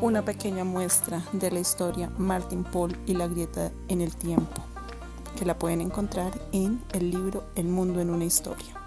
una pequeña muestra de la historia Martin Paul y la grieta en el tiempo, que la pueden encontrar en el libro El mundo en una historia.